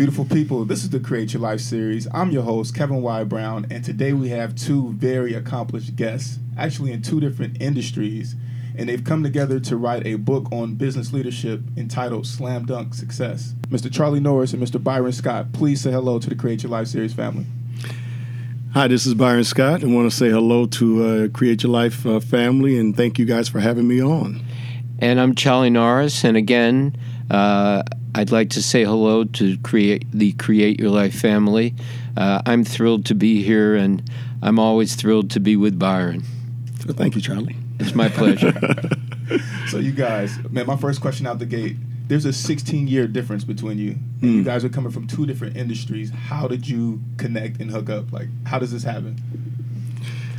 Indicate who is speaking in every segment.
Speaker 1: Beautiful people, this is the Create Your Life series. I'm your host, Kevin Y. Brown, and today we have two very accomplished guests, actually in two different industries, and they've come together to write a book on business leadership entitled Slam Dunk Success. Mr. Charlie Norris and Mr. Byron Scott, please say hello to the Create Your Life series family.
Speaker 2: Hi, this is Byron Scott. And I want to say hello to uh, Create Your Life uh, family and thank you guys for having me on.
Speaker 3: And I'm Charlie Norris. And again, uh, I'd like to say hello to create the Create Your Life family. Uh, I'm thrilled to be here, and I'm always thrilled to be with Byron.
Speaker 2: So thank you, Charlie.
Speaker 3: It's my pleasure.
Speaker 1: So, you guys, man, my first question out the gate there's a 16 year difference between you. And you guys are coming from two different industries. How did you connect and hook up? Like, how does this happen?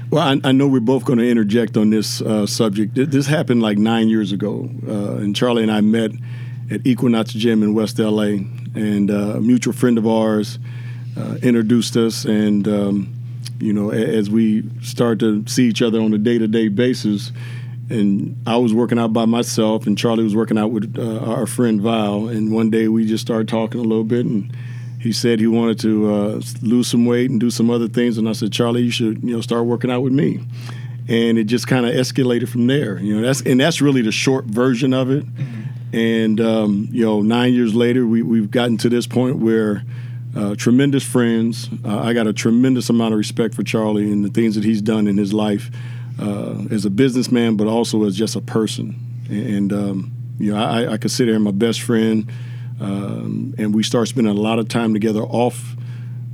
Speaker 2: Well, I, I know we're both going to interject on this uh, subject. This happened like nine years ago, uh, and Charlie and I met at Equinox Gym in West LA, and uh, a mutual friend of ours uh, introduced us, and um, you know, as we started to see each other on a day-to-day basis, and I was working out by myself, and Charlie was working out with uh, our friend Val, and one day we just started talking a little bit, and he said he wanted to uh, lose some weight and do some other things, and I said, Charlie, you should you know start working out with me, and it just kind of escalated from there. You know, that's and that's really the short version of it. And um, you know, nine years later, we we've gotten to this point where. Uh, tremendous friends. Uh, I got a tremendous amount of respect for Charlie and the things that he's done in his life uh, as a businessman, but also as just a person. And um, you know, I, I consider him my best friend, um, and we start spending a lot of time together off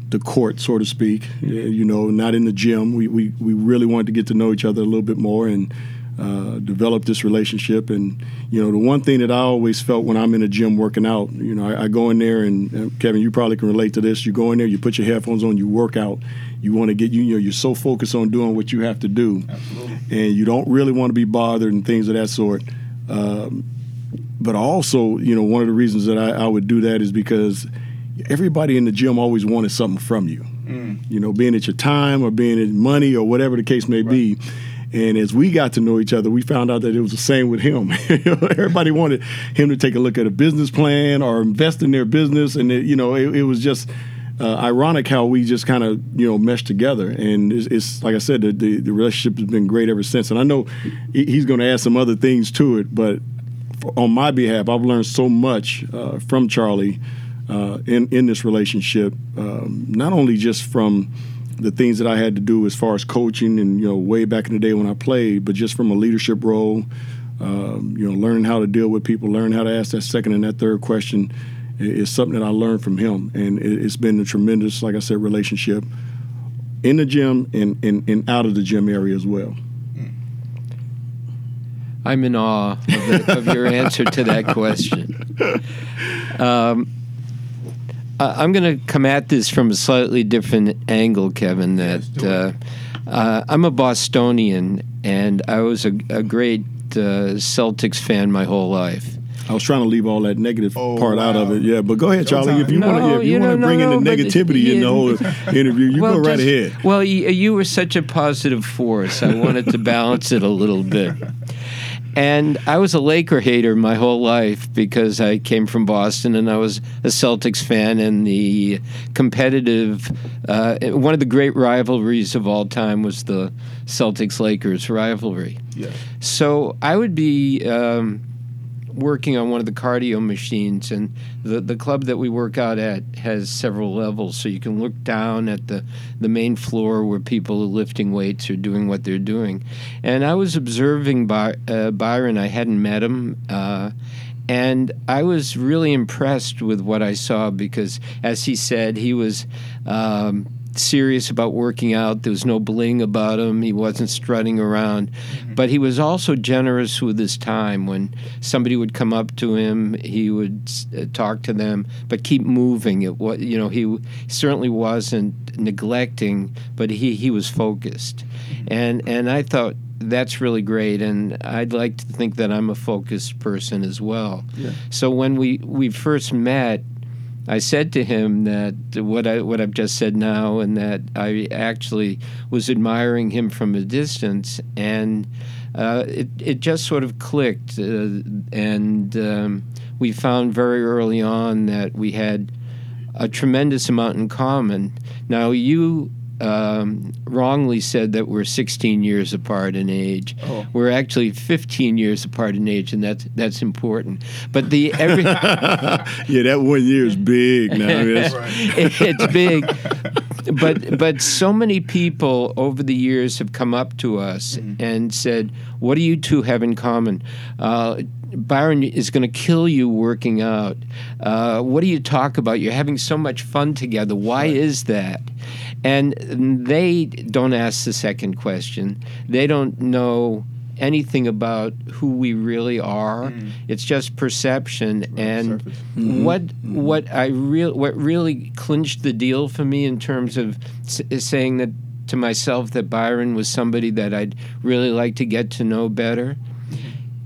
Speaker 2: the court, so to speak. Uh, You know, not in the gym. We we we really wanted to get to know each other a little bit more and. Uh, develop this relationship, and you know the one thing that I always felt when I'm in a gym working out, you know, I, I go in there and uh, Kevin, you probably can relate to this. You go in there, you put your headphones on, you work out. You want to get you, you know, you're so focused on doing what you have to do, and you don't really want to be bothered and things of that sort. Um, but also, you know, one of the reasons that I, I would do that is because everybody in the gym always wanted something from you. You know, being it your time or being it money or whatever the case may be. And as we got to know each other, we found out that it was the same with him. Everybody wanted him to take a look at a business plan or invest in their business, and it, you know, it, it was just uh, ironic how we just kind of you know meshed together. And it's, it's like I said, the, the the relationship has been great ever since. And I know he's going to add some other things to it, but for, on my behalf, I've learned so much uh, from Charlie uh, in in this relationship. Um, not only just from the things that I had to do as far as coaching and you know way back in the day when I played, but just from a leadership role. Um, you know, learning how to deal with people, learning how to ask that second and that third question is something that I learned from him, and it, it's been a tremendous, like I said, relationship in the gym and, and, and out of the gym area as well.
Speaker 3: I'm in awe of, the, of your answer to that question. Um, I- I'm going to come at this from a slightly different angle, Kevin. That
Speaker 1: Yes, do it.
Speaker 3: uh, uh, I'm a Bostonian, and I was a, a great uh, Celtics fan my whole life.
Speaker 2: I was trying to leave all that negative
Speaker 1: Oh,
Speaker 2: part out of it, yeah. But go ahead, Charlie. If you
Speaker 3: No,
Speaker 2: want to, if you
Speaker 3: you
Speaker 2: want to bring
Speaker 3: no,
Speaker 2: in the
Speaker 3: no, but
Speaker 2: negativity in the whole interview, you go right
Speaker 3: just-
Speaker 2: ahead.
Speaker 3: Well, you, you were such a positive force. I wanted to balance it a little bit. And I was a Laker hater my whole life because I came from Boston and I was a Celtics fan. And the competitive, uh, one of the great rivalries of all time was the Celtics Lakers rivalry.
Speaker 1: Yeah.
Speaker 3: So I would be um, working on one of the cardio machines, and the the club that we work out at has several levels, so you can look down at the the main floor where people are lifting weights or doing what they're doing. And I was observing By, uh, Byron. I hadn't met him. Uh, and I was really impressed with what I saw because, as he said, he was um, serious about working out. There was no bling about him. He wasn't strutting around, but he was also generous with his time. When somebody would come up to him, he would uh, talk to them, but keep moving. It was, you know, he certainly wasn't neglecting, but he he was focused, and and I thought that's really great and i'd like to think that i'm a focused person as well
Speaker 1: Yeah.
Speaker 3: so when we we first met I said to him that what I what I've just said now, and that I actually was admiring him from a distance, and uh, it it just sort of clicked, uh, and um, we found very early on that we had a tremendous amount in common. Now you. Um, wrongly said that we're 16 years apart in age.
Speaker 1: Oh.
Speaker 3: We're actually 15 years apart in age, and that's that's important. But the every
Speaker 2: yeah, that one year is big now.
Speaker 3: It's big. But but so many people over the years have come up to us and said, "What do you two have in common?" Uh, Byron is going to kill you working out. Uh, what do you talk about? You're having so much fun together. Why is that? And they don't ask the second question. They don't know anything about who we really are. Mm. It's just perception. and
Speaker 1: surface. Mm-hmm.
Speaker 3: what mm-hmm. what I real what really clinched the deal for me in terms of s- saying that to myself that Byron was somebody that I'd really like to get to know better. Mm-hmm.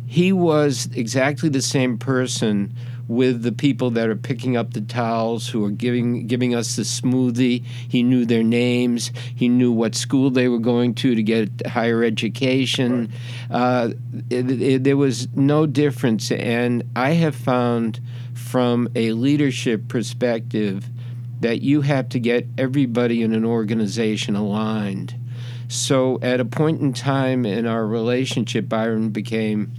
Speaker 3: He was exactly the same person with the people that are picking up the towels, who are giving giving us the smoothie. He knew their names. He knew what school they were going to to get higher education. Uh, it- it- there was no difference, and I have found from a leadership perspective that you have to get everybody in an organization aligned. So at a point in time in our relationship, Byron became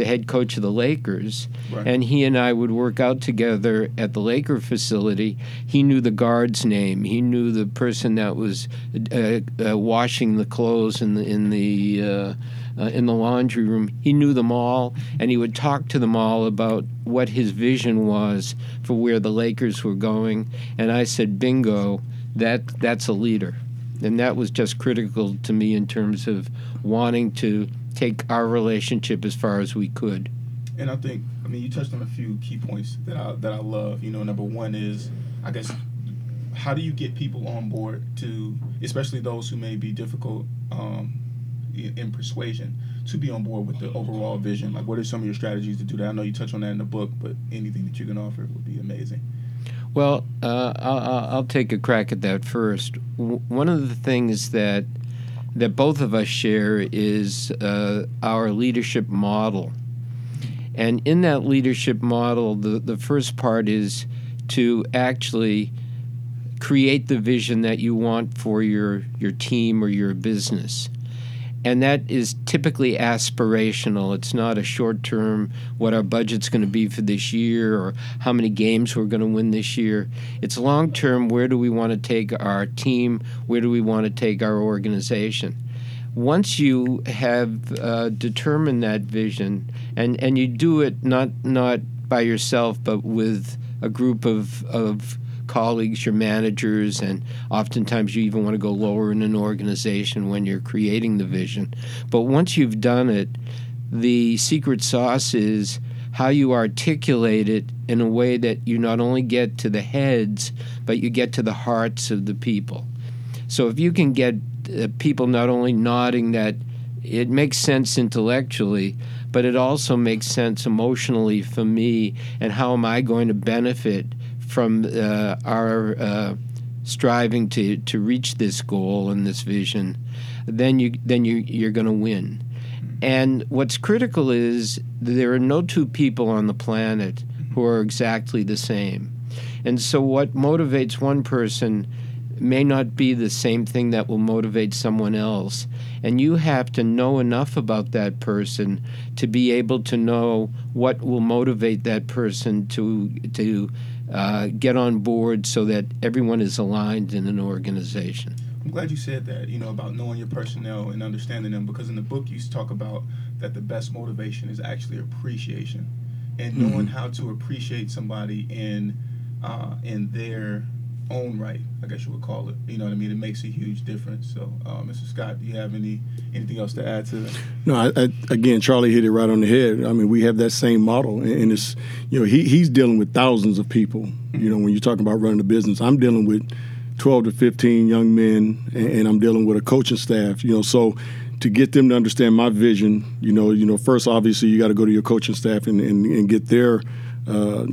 Speaker 3: the head coach of the Lakers,
Speaker 1: Right.
Speaker 3: and he and I would work out together at the Laker facility. He knew the guard's name. He knew the person that was uh, uh, washing the clothes in the in the uh, uh, in the laundry room. He knew them all, and he would talk to them all about what his vision was for where the Lakers were going. And I said, "Bingo, that that's a leader." And that was just critical to me in terms of wanting to take our relationship as far as we could.
Speaker 1: And I think, I mean, you touched on a few key points that I that I love. You know, number one is, I guess, how do you get people on board to, especially those who may be difficult um, in persuasion, to be on board with the overall vision? Like, what are some of your strategies to do that? I know you touch on that in the book, but anything that you can offer would be amazing.
Speaker 3: Well, uh, I'll, I'll take a crack at that first. W- one of the things that that both of us share is uh, our leadership model, and in that leadership model, the the first part is to actually create the vision that you want for your your team or your business. And that is typically aspirational. It's not a short term, what our budget's going to be for this year or how many games we're going to win this year. It's long term, where do we want to take our team? Where do we want to take our organization? Once you have uh, determined that vision, and, and you do it not, not by yourself, but with a group of, of colleagues, your managers, and oftentimes you even want to go lower in an organization when you're creating the vision. But once you've done it, the secret sauce is how you articulate it in a way that you not only get to the heads, but you get to the hearts of the people. So if you can get uh, people not only nodding that it makes sense intellectually, but it also makes sense emotionally for me, and how am I going to benefit from uh, our uh, striving to, to reach this goal and this vision, then you then you you're going to win. And what's critical is there are no two people on the planet who are exactly the same. And so what motivates one person may not be the same thing that will motivate someone else. And you have to know enough about that person to be able to know what will motivate that person to to uh, get on board so that everyone is aligned in an organization.
Speaker 1: I'm glad you said that, you know, about knowing your personnel and understanding them because in the book you talk about that the best motivation is actually appreciation and knowing how to appreciate somebody in uh, in their own right, I guess you would call it. You know what I mean? It makes a huge difference. So, uh, Mr. Scott, do you have any anything else to add to that?
Speaker 2: No, I, I, again, Charlie hit it right on the head. I mean, we have that same model, and, and it's you know he he's dealing with thousands of people. You know, when you're talking about running a business, I'm dealing with 12 to 15 young men, and, and I'm dealing with a coaching staff. You know, so to get them to understand my vision, you know, you know, first obviously you got to go to your coaching staff and, and, and get their uh,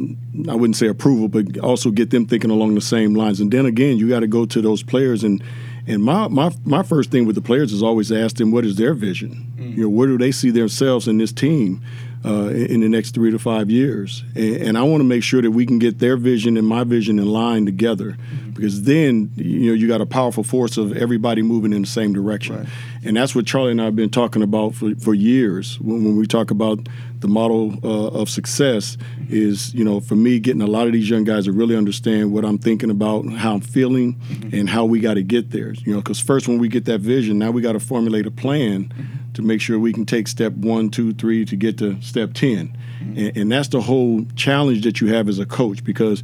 Speaker 2: I wouldn't say approval, but also get them thinking along the same lines. And then again, you got to go to those players and and my, my my first thing with the players is always ask them what is their vision. You know, where do they see themselves in this team uh, in, in the next three to five years? And, and I want to make sure that we can get their vision and my vision in line together, because then you know you got a powerful force of everybody moving in the same direction.
Speaker 1: Right.
Speaker 2: And that's what Charlie and I have been talking about for, for years. When, when we talk about the model uh, of success, is you know for me getting a lot of these young guys to really understand what I'm thinking about, how I'm feeling, mm-hmm. and how we got to get there. You know, because first when we get that vision, now we got to formulate a plan mm-hmm. to make sure we can take step one, two, three to get to step 10 mm-hmm. and, and that's the whole challenge that you have as a coach because.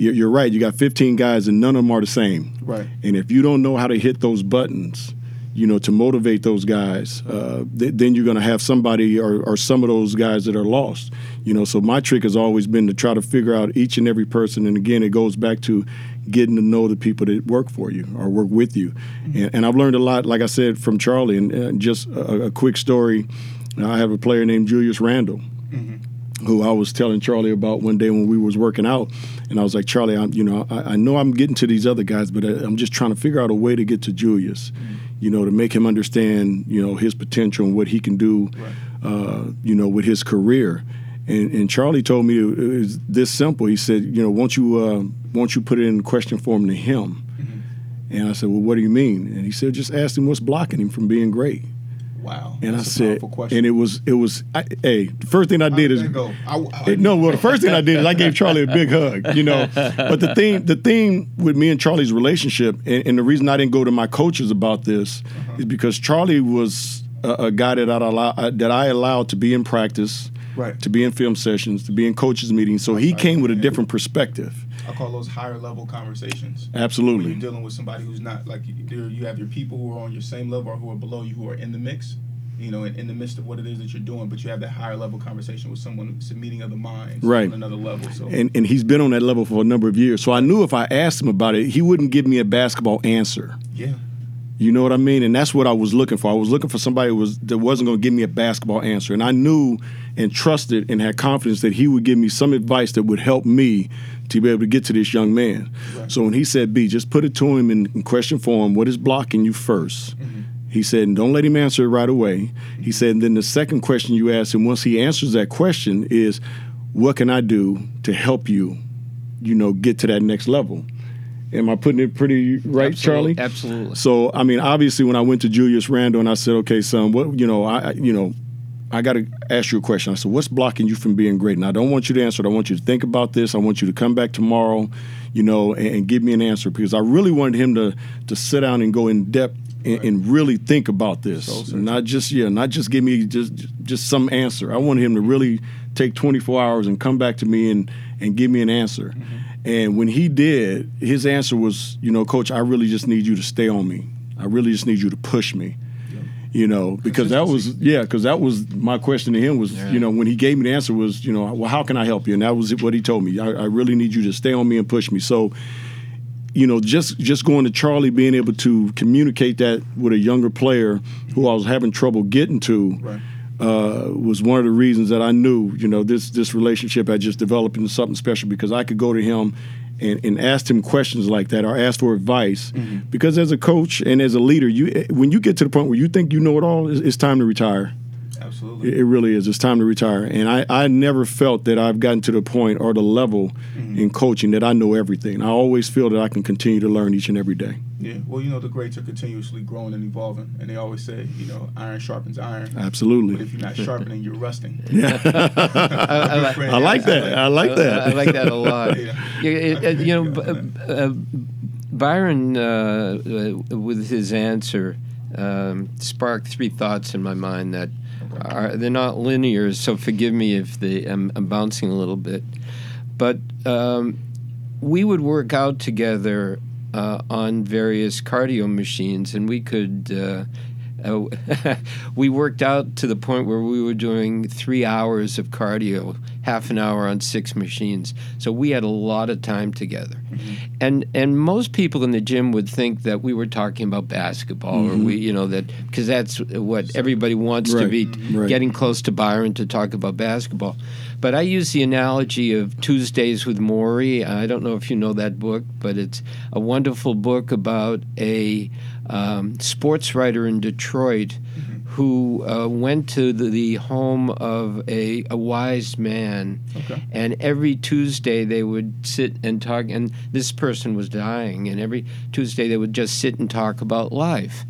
Speaker 2: You're you're right. You got 15 guys, and none of them are the same.
Speaker 1: Right.
Speaker 2: And if you don't know how to hit those buttons, you know, to motivate those guys, uh, th- then you're going to have somebody or, or some of those guys that are lost. You know, so my trick has always been to try to figure out each and every person. And again, it goes back to getting to know the people that work for you or work with you. And, and I've learned a lot, like I said, from Charlie. And uh, just a, a quick story I have a player named Julius Randle who I was telling Charlie about one day when we was working out, and I was like, Charlie, I'm, you know, I, I know I'm getting to these other guys, but I, I'm just trying to figure out a way to get to Julius, you know, to make him understand, you know, his potential and what he can do, uh, you know, with his career. And, and Charlie told me it was this simple. He said, you know, won't you, uh, won't you put it in question form to him? And I said, well, what do you mean? And he said, just ask him what's blocking him from being great.
Speaker 1: Wow.
Speaker 2: And
Speaker 1: That's
Speaker 2: I
Speaker 1: a
Speaker 2: said, and it was, it was, I, hey, first thing I did is
Speaker 1: go? I- I-
Speaker 2: no, well, the first thing I did is I gave Charlie a big hug, you know. But the thing, the thing with me and Charlie's relationship, and, and the reason I didn't go to my coaches about this is because Charlie was a, a guy that I allow, uh, that I allowed to be in practice,
Speaker 1: Right.
Speaker 2: to be in film sessions, to be in coaches meetings. So he came with a different perspective.
Speaker 1: I call those higher level conversations. When
Speaker 2: Absolutely.
Speaker 1: you're dealing with somebody who's not like you, you have your people who are on your same level or who are below you who are in the mix, you know, in, in the midst of what it is that you're doing, but you have that higher level conversation with someone, it's a meeting of the minds
Speaker 2: Right.
Speaker 1: on another level. So
Speaker 2: And and he's been on that level for a number of years. So I knew if I asked him about it, he wouldn't give me a basketball answer.
Speaker 1: yeah,
Speaker 2: You know what I mean? And that's what I was looking for. I was looking for somebody who was that wasn't going to give me a basketball answer. And I knew and trusted and had confidence that he would give me some advice that would help me to be able to get to this young man. So when he said, B, just put it to him in, in question form, what is blocking you 1st mm-hmm. He said, and don't let him answer it right away. He said, and then the second question you ask him, once he answers that question, is what can I do to help you, you know, get to that next level? Am I putting it pretty right,
Speaker 3: Absolute-
Speaker 2: Charlie?
Speaker 3: Absolutely.
Speaker 2: So I mean, obviously, when I went to Julius Randle and I said, "Okay, son, what you know, I- you know, I got to ask you a question." I said, "What's blocking you from being great?" And I don't want you to answer it. I want you to think about this. I want you to come back tomorrow, you know, and, and give me an answer because I really wanted him to to sit down and go in depth and, and really think about this, not just yeah, not just give me just just some answer. I wanted him to really take 24 hours and come back to me and and give me an answer. Mm-hmm. And when he did, his answer was, you know, coach, I really just need you to stay on me. I really just need you to push me. You know, because that was yeah, because that was my question to him was, you know, when he gave me the answer was, you know, well, how can I help you? And that was what he told me. I, I really need you to stay on me and push me. So, you know, just just going to Charlie, being able to communicate that with a younger player who I was having trouble getting to,
Speaker 1: Right.
Speaker 2: uh, was one of the reasons that I knew, you know, this this relationship had just developed into something special because I could go to him and, and ask him questions like that or ask for advice. Because as a coach and as a leader, you when you get to the point where you think you know it all, it's, it's time to retire.
Speaker 1: absolutely. Absolutely.
Speaker 2: It, it really is. It's time to retire. And I, I never felt that I've gotten to the point or the level
Speaker 1: Mm-hmm.
Speaker 2: in coaching that I know everything. I always feel that I can continue to learn each and every day.
Speaker 1: Yeah. Well, you know, the greats are continuously growing and evolving, and they always say, you know, iron sharpens iron. Absolutely. But
Speaker 2: Absolutely.
Speaker 1: if you're not sharpening, you're rusting.
Speaker 3: I, I like-
Speaker 1: Friend
Speaker 2: I like that. I like
Speaker 3: I,
Speaker 2: that.
Speaker 3: like that a lot.
Speaker 1: Yeah.
Speaker 3: Yeah, it- it- you know, b- uh, Byron, uh, uh, with his answer, um, sparked three thoughts in my mind that are they're not linear. So forgive me if they I'm, I'm bouncing a little bit, but um, we would work out together uh, on various cardio machines, and we could. Uh, uh, we worked out to the point where we were doing three hours of cardio, half an hour on six machines. So we had a lot of time together, and and most people in the gym would think that we were talking about basketball, or we, you know, that because that's what everybody wants to be
Speaker 2: Right.
Speaker 3: getting close to Byron to talk about basketball. But I use the analogy of Tuesdays with Morrie. I don't know if you know that book, but it's a wonderful book about a um, sports writer in Detroit who uh, went to the, the home of a, a wise man.
Speaker 1: Okay.
Speaker 3: And every Tuesday they would sit and talk, and this person was dying, and every Tuesday they would just sit and talk about life.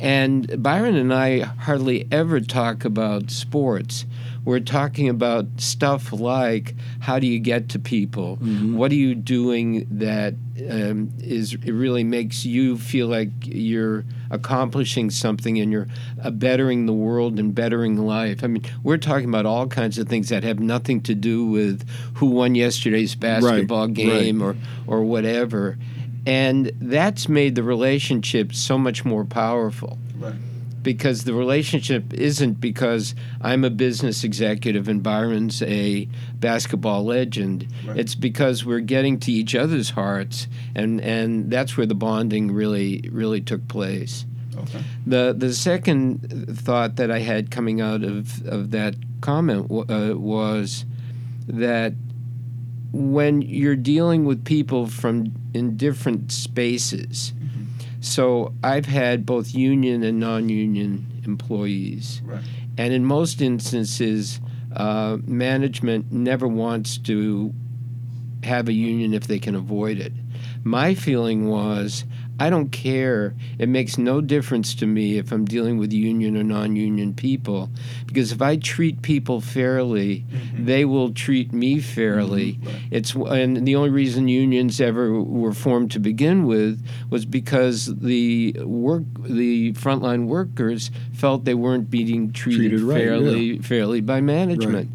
Speaker 3: And Byron and I hardly ever talk about sports. We're talking about stuff like how do you get to people? What are you doing that um, is it really makes you feel like you're accomplishing something and you're uh, bettering the world and bettering life. I mean, we're talking about all kinds of things that have nothing to do with who won yesterday's basketball
Speaker 2: right.
Speaker 3: game or or whatever. And that's made the relationship so much more powerful
Speaker 1: Right.
Speaker 3: Because the relationship isn't because I'm a business executive and Byron's a basketball legend.
Speaker 1: Right.
Speaker 3: It's because we're getting to each other's hearts, and and that's where the bonding really really took place.
Speaker 1: Okay.
Speaker 3: The the second thought that I had coming out of of that comment w- uh, was that when you're dealing with people from in different spaces. So I've had both union and non-union employees,
Speaker 1: Right.
Speaker 3: and in most instances, uh, management never wants to have a union if they can avoid it. My feeling was I don't care. It makes no difference to me if I'm dealing with union or non union people because if I treat people fairly, they will treat me fairly. It's and the only reason unions ever were formed to begin with was because the work the frontline workers felt they weren't being treated,
Speaker 2: Treated right,
Speaker 3: fairly fairly by management.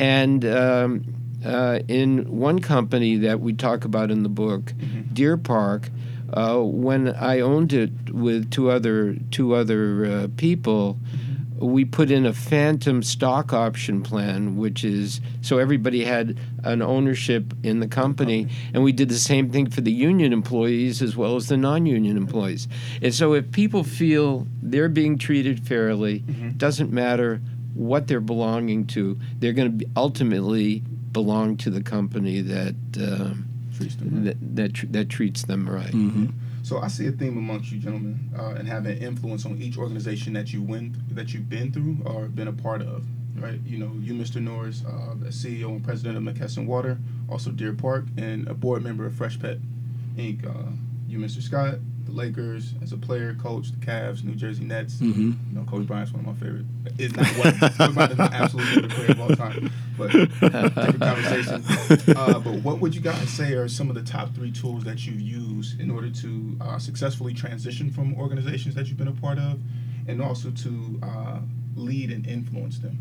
Speaker 3: And um, uh, in one company that we talk about in the book, Deer Park, uh, when I owned it with two other two other uh, people, we put in a phantom stock option plan, which is so everybody had an ownership in the company, and we did the same thing for the union employees as well as the non-union employees. And so, if people feel they're being treated fairly, doesn't matter what they're belonging to, they're going to ultimately belong to the company that. um
Speaker 1: Treats them right.
Speaker 3: that that, tr- that treats them right.
Speaker 1: So I see a theme amongst you gentlemen, uh, and having an influence on each organization that you win that you've been through or been a part of. Right, you know, you, Mr. Norris, uh, the CEO and president of McKesson Water, also Deer Park, and a board member of Freshpet Inc. Uh, you, Mr. Scott, the Lakers as a player, coach, the Cavs, New Jersey Nets.
Speaker 2: Mhm.
Speaker 1: You know, Kobe Bryant's one of my favorite. Is not one. Kobe Bryant is my absolute favorite player of all time. But different conversation. Uh, but what would you guys say are some of the top three tools that you've used in order to uh, successfully transition from organizations that you've been a part of, and also to uh, lead and influence them?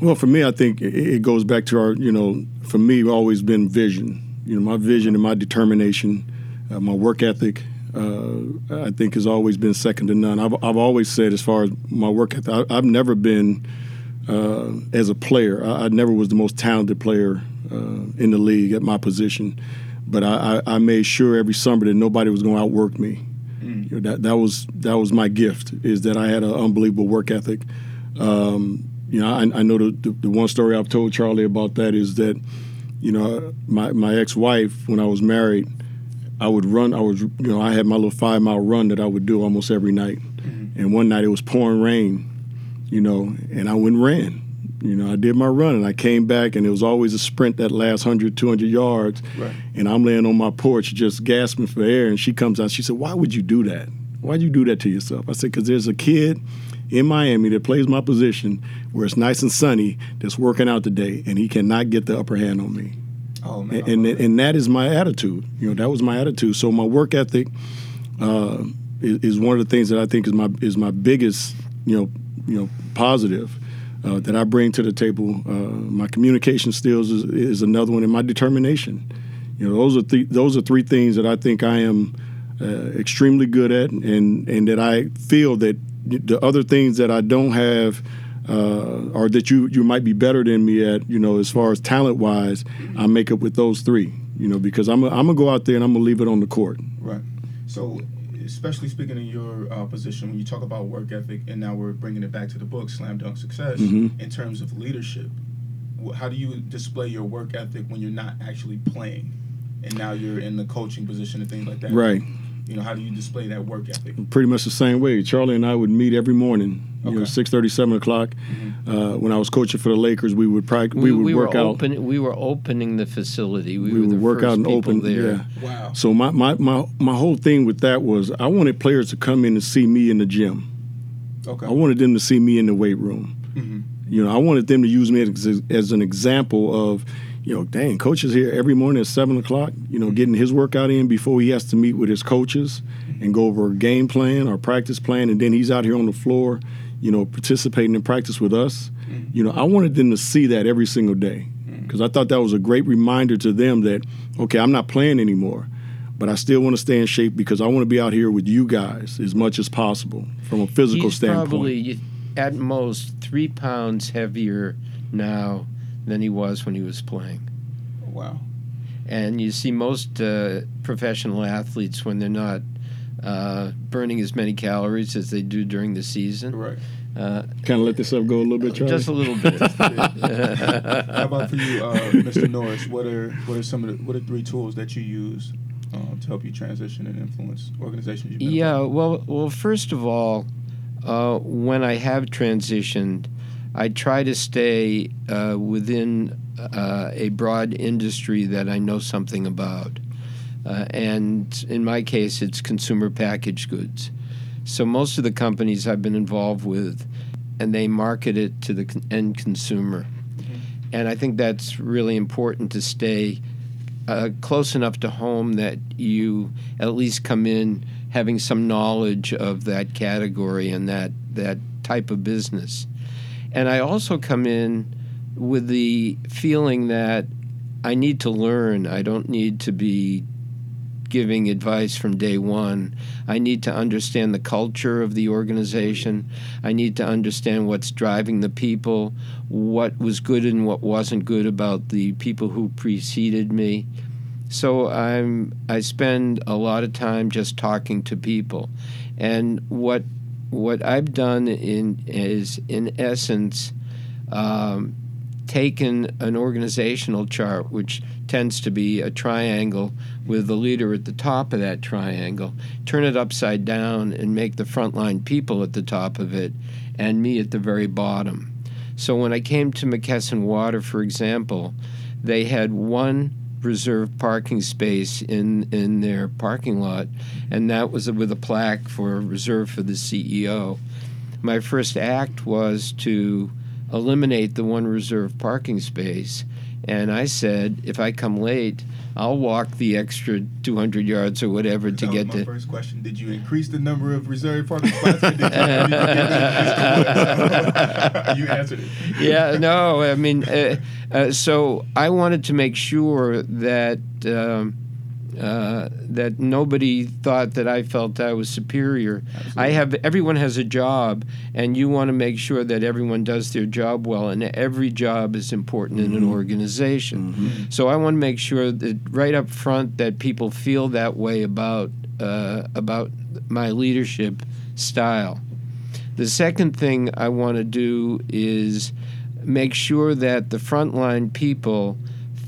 Speaker 2: Well, for me, I think it goes back to our, you know, for me, always been vision. You know, my vision and my determination, uh, my work ethic, uh, I think has always been second to none. I've, I've always said, as far as my work ethic, I, I've never been, uh, as a player, I, I never was the most talented player uh, in the league at my position. But I, I, I made sure every summer that nobody was going to outwork me. You know, that that was that was my gift is that I had an unbelievable work ethic. Um, you know, I, I know the, the, the one story I've told Charlie about that is that, you know, my, my ex-wife, when I was married, I would run, I was, you know, I had my little five mile run that I would do almost every night. Mm-hmm. And one night it was pouring rain. you know, and I went and ran. You know, I did my run and I came back and it was always a sprint that last 100, 200 yards.
Speaker 1: Right.
Speaker 2: And I'm laying on my porch just gasping for air. And she comes out. She said, Why would you do that? Why'd you do that to yourself? I said, Because there's a kid in Miami that plays my position where it's nice and sunny that's working out today and he cannot get the upper hand on me.
Speaker 1: Oh man,
Speaker 2: And, and, and that is my attitude. You know, that was my attitude. So my work ethic uh, is, is one of the things that I think is my is my biggest you know you know positive uh, that I bring to the table. Uh, my communication skills is, is another one, and my determination. You know, those are th- those are three things that I think I am uh, extremely good at, and and that I feel that the other things that I don't have. Uh, or that you you might be better than me at, you know, as far as talent wise, I make up with those three, you know, because I'm i I'm gonna go out there and I'm gonna leave it on the court.
Speaker 1: Right. So, especially speaking in your uh, position, when you talk about work ethic, and now we're bringing it back to the book, Slam Dunk Success,
Speaker 2: Mhm.
Speaker 1: in terms of leadership, how do you display your work ethic when you're not actually playing, and now you're in the coaching position and things like that?
Speaker 2: Right.
Speaker 1: You know, how do you display that work ethic?
Speaker 2: pretty much the same way. Charlie and I would meet every morning. You know,
Speaker 1: Okay.
Speaker 2: six thirty, seven o'clock. Uh, when I was coaching for the Lakers, we would practice.
Speaker 3: We,
Speaker 2: We, would
Speaker 3: we
Speaker 2: work
Speaker 3: were
Speaker 2: out.
Speaker 3: open. We were opening the facility. We,
Speaker 2: we
Speaker 3: were the
Speaker 2: would work
Speaker 3: first
Speaker 2: out and open.
Speaker 3: there.
Speaker 2: Yeah.
Speaker 1: Wow.
Speaker 2: So my, my, my, my whole thing with that was I wanted players to come in and see me in the gym.
Speaker 1: Okay.
Speaker 2: I wanted them to see me in the weight room.
Speaker 1: Mhm.
Speaker 2: You know, I wanted them to use me as, as an example of, you know, dang, coach is here every morning at seven o'clock. You know, getting his workout in before he has to meet with his coaches and go over a game plan or practice plan, and then he's out here on the floor, you know, participating in practice with us. Mm-hmm. You know, I wanted them to see that every single day mm-hmm. because I thought that was a great reminder to them that, okay, I'm not playing anymore. But I still want to stay in shape because I want to be out here with you guys as much as possible from a physical
Speaker 3: He's
Speaker 2: standpoint.
Speaker 3: probably at most three pounds heavier now than he was when he was playing.
Speaker 1: Wow.
Speaker 3: And you see most uh, professional athletes when they're not uh, burning as many calories as they do during the season.
Speaker 1: Right.
Speaker 3: Uh,
Speaker 2: kind of let this stuff go a little bit, Charlie.
Speaker 3: just a little bit.
Speaker 1: How about for you, uh, Mr. Norris? What are what are some of the what are three tools that you use um, to help you transition and influence organizations? You've been
Speaker 3: Yeah,
Speaker 1: part
Speaker 3: well, well, first of all, uh, when I have transitioned, I try to stay uh, within uh, a broad industry that I know something about. Uh, and in my case, it's consumer packaged goods. So most of the companies I've been involved with, and they market it to the end consumer. And I think that's really important to stay uh, close enough to home that you at least come in having some knowledge of that category and that that type of business. And I also come in with the feeling that I need to learn. I don't need to be giving advice from day one. I need to understand the culture of the organization. I need to understand what's driving the people, what was good and what wasn't good about the people who preceded me. So I'm I spend a lot of time just talking to people. And what what I've done in is in essence um, taken an organizational chart, which tends to be a triangle with the leader at the top of that triangle, turn it upside down and make the frontline people at the top of it and me at the very bottom. So when I came to McKesson Water, for example, they had one reserved parking space in in their parking lot, and that was with a plaque for reserved for the CEO. My first act was to eliminate the one reserved parking space, and I said, if I come late, I'll walk the extra 200 yards or whatever to get
Speaker 1: my
Speaker 3: to.
Speaker 1: first question. Did you increase the number of reserved parking spots? or did you, did you increase the- you answered it.
Speaker 3: yeah, no, I mean, uh, uh, so I wanted to make sure that um, uh, that nobody thought that I felt I was superior. I have everyone has a job, and you want to make sure that everyone does their job well, and every job is important in an organization. So I want to make sure that right up front that people feel that way about uh, about my leadership style. The second thing I want to do is make sure that the frontline people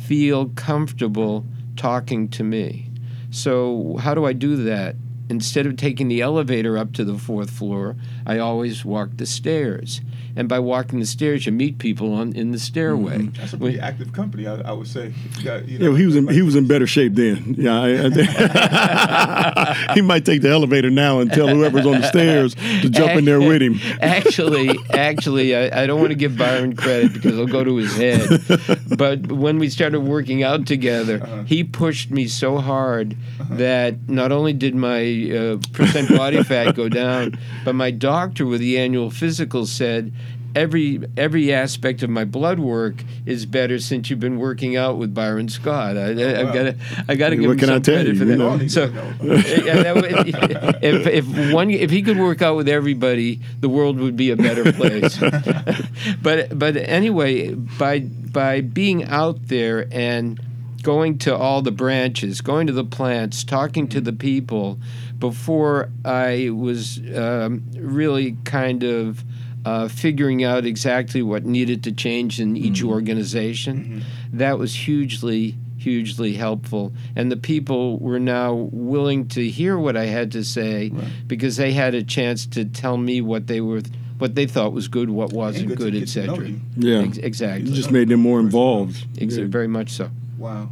Speaker 3: feel comfortable talking to me. So, how do I do that? instead of taking the elevator up to the fourth floor, I always walk the stairs. And by walking the stairs, you meet people on in the stairway.
Speaker 1: Mm-hmm. That's a pretty active company, I, I would say. You got, you
Speaker 2: Yeah, he was in he was in better shape then. Yeah, I, I, he might take the elevator now and tell whoever's on the stairs to jump in there with him.
Speaker 3: actually, actually, I, I don't want to give Byron credit because it'll go to his head. But when we started working out together,
Speaker 1: Uh-huh.
Speaker 3: he pushed me so hard that not only did my uh, percent body fat go down, but my doctor with the annual physical said. Every every aspect of my blood work is better since you've been working out with Byron Scott. I, I, I've got to I got to give him
Speaker 2: can I
Speaker 3: some
Speaker 2: tell
Speaker 3: credit
Speaker 2: you,
Speaker 3: for
Speaker 2: you
Speaker 3: that.
Speaker 2: know?
Speaker 3: So
Speaker 1: to know.
Speaker 3: yeah, that would- if if one if he could work out with everybody, the world would be a better place. but but anyway, by by being out there and going to all the branches, going to the plants, talking to the people, before I was um, really kind of. Uh, figuring out exactly what needed to change in each organization, that was hugely hugely helpful. And the people were now willing to hear what I had to say because they had a chance to tell me what they were, what they thought was good, what wasn't
Speaker 1: good to
Speaker 3: good,
Speaker 1: get to know
Speaker 3: etc.
Speaker 2: Yeah,
Speaker 3: Ex- exactly.
Speaker 2: it just made them more involved.
Speaker 3: Ex-
Speaker 2: Yeah.
Speaker 3: Very much so.
Speaker 1: Wow.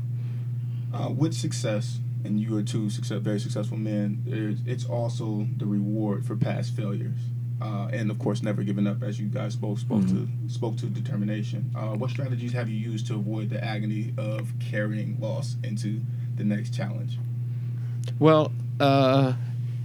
Speaker 1: Uh, with success, and you are two success, very successful men, it's also the reward for past failures. Uh, and of course, never giving up, as you guys both spoke to spoke to determination. Uh, what strategies have you used to avoid the agony of carrying loss into the next challenge?
Speaker 3: Well, uh,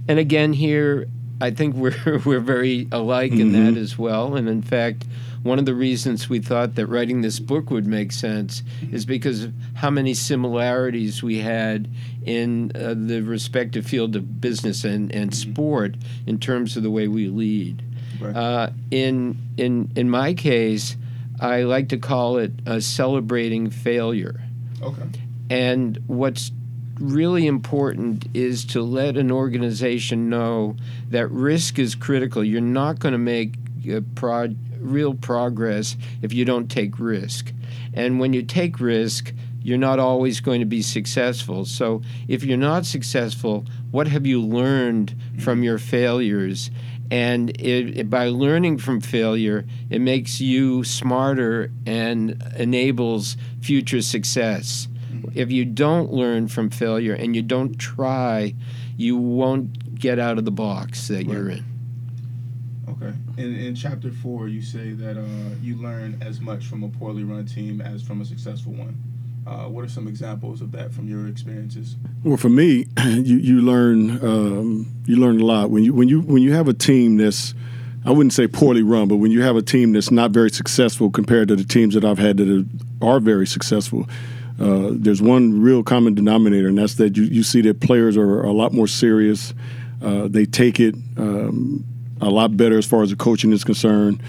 Speaker 3: and again here, I think we're we're very alike in that as well. And in fact, one of the reasons we thought that writing this book would make sense is because of how many similarities we had in uh, the respective field of business and, and sport in terms of the way we lead.
Speaker 1: Right.
Speaker 3: Uh, in in in my case, I like to call it uh, celebrating failure.
Speaker 1: Okay.
Speaker 3: And what's really important is to let an organization know that risk is critical. You're not going to make uh, prod, real progress if you don't take risk. And when you take risk, you're not always going to be successful. So if you're not successful, what have you learned from your failures? And it, it- by learning from failure, it makes you smarter and enables future success. If you don't learn from failure and you don't try, you won't get out of the box that you're in.
Speaker 1: Okay. In, in chapter four, you say that uh, you learn as much from a poorly run team as from a successful one. Uh, what are some examples of that from your experiences?
Speaker 2: Well, for me, you you learn um, you learn a lot when you when you when you have a team that's I wouldn't say poorly run, but when you have a team that's not very successful compared to the teams that I've had that are, very successful. Uh, there's one real common denominator, and that's that you, you see that players are a lot more serious. Uh, they take it um, a lot better as far as the coaching is concerned.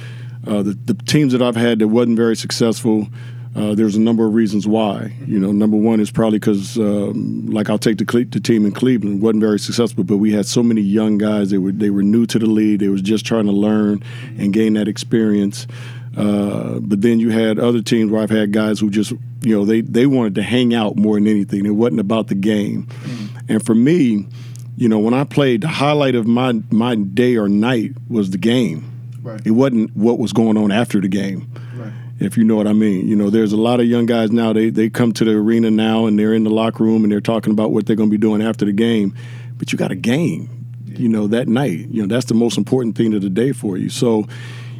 Speaker 2: Uh, the, the teams that I've had that wasn't very successful, uh, there's a number of reasons why. You know, number one is probably because, um, like, I'll take the, Cle- the team in Cleveland wasn't very successful, but we had so many young guys. They were they were new to the league. They was just trying to learn and gain that experience. Uh, but then you had other teams where I've had guys who just, you know, they they wanted to hang out more than anything. It wasn't about the game. And for me, you know, when I played, the highlight of my my day or night was the game.
Speaker 1: Right.
Speaker 2: It wasn't what was going on after the game
Speaker 1: Right.
Speaker 2: if you know what I mean. You know, there's a lot of young guys now. They they come to the arena now and they're in the locker room and they're talking about what they're going to be doing after the game. But you got a game, you know, that night. You know, that's the most important thing of the day for you. So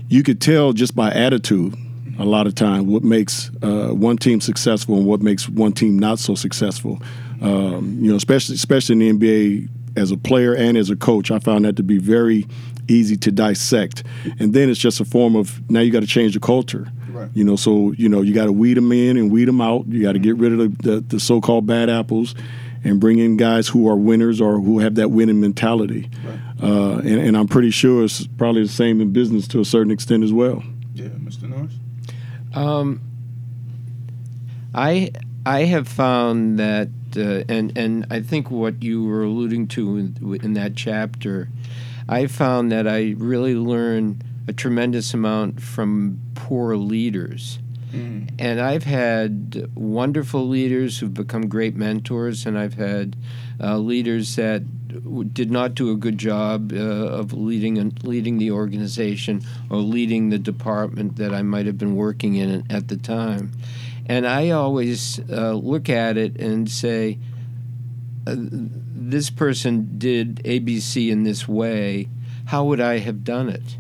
Speaker 2: you could tell just by attitude a lot of time what makes uh, one team successful and what makes one team not so successful. Um, you know, especially especially in the NBA as a player and as a coach, I found that to be very easy to dissect. And then it's just a form of now you got to change the culture.
Speaker 1: Right.
Speaker 2: You know, so you know you got to weed them in and weed them out. You got to get rid of the, the, the so-called bad apples, and bring in guys who are winners or who have that winning mentality. Uh, and, and I'm pretty sure it's probably the same in business to a certain extent as well.
Speaker 1: Yeah, Mr. Norris.
Speaker 3: Um, I I have found that, uh, and and I think what you were alluding to in, in that chapter, I found that I really learn a tremendous amount from poor leaders. And I've had wonderful leaders who've become great mentors, and I've had uh, leaders that w- did not do a good job uh, of leading and leading the organization or leading the department that I might have been working in at the time. And I always uh, look at it and say, uh, this person did ABC in this way. How would I have done it?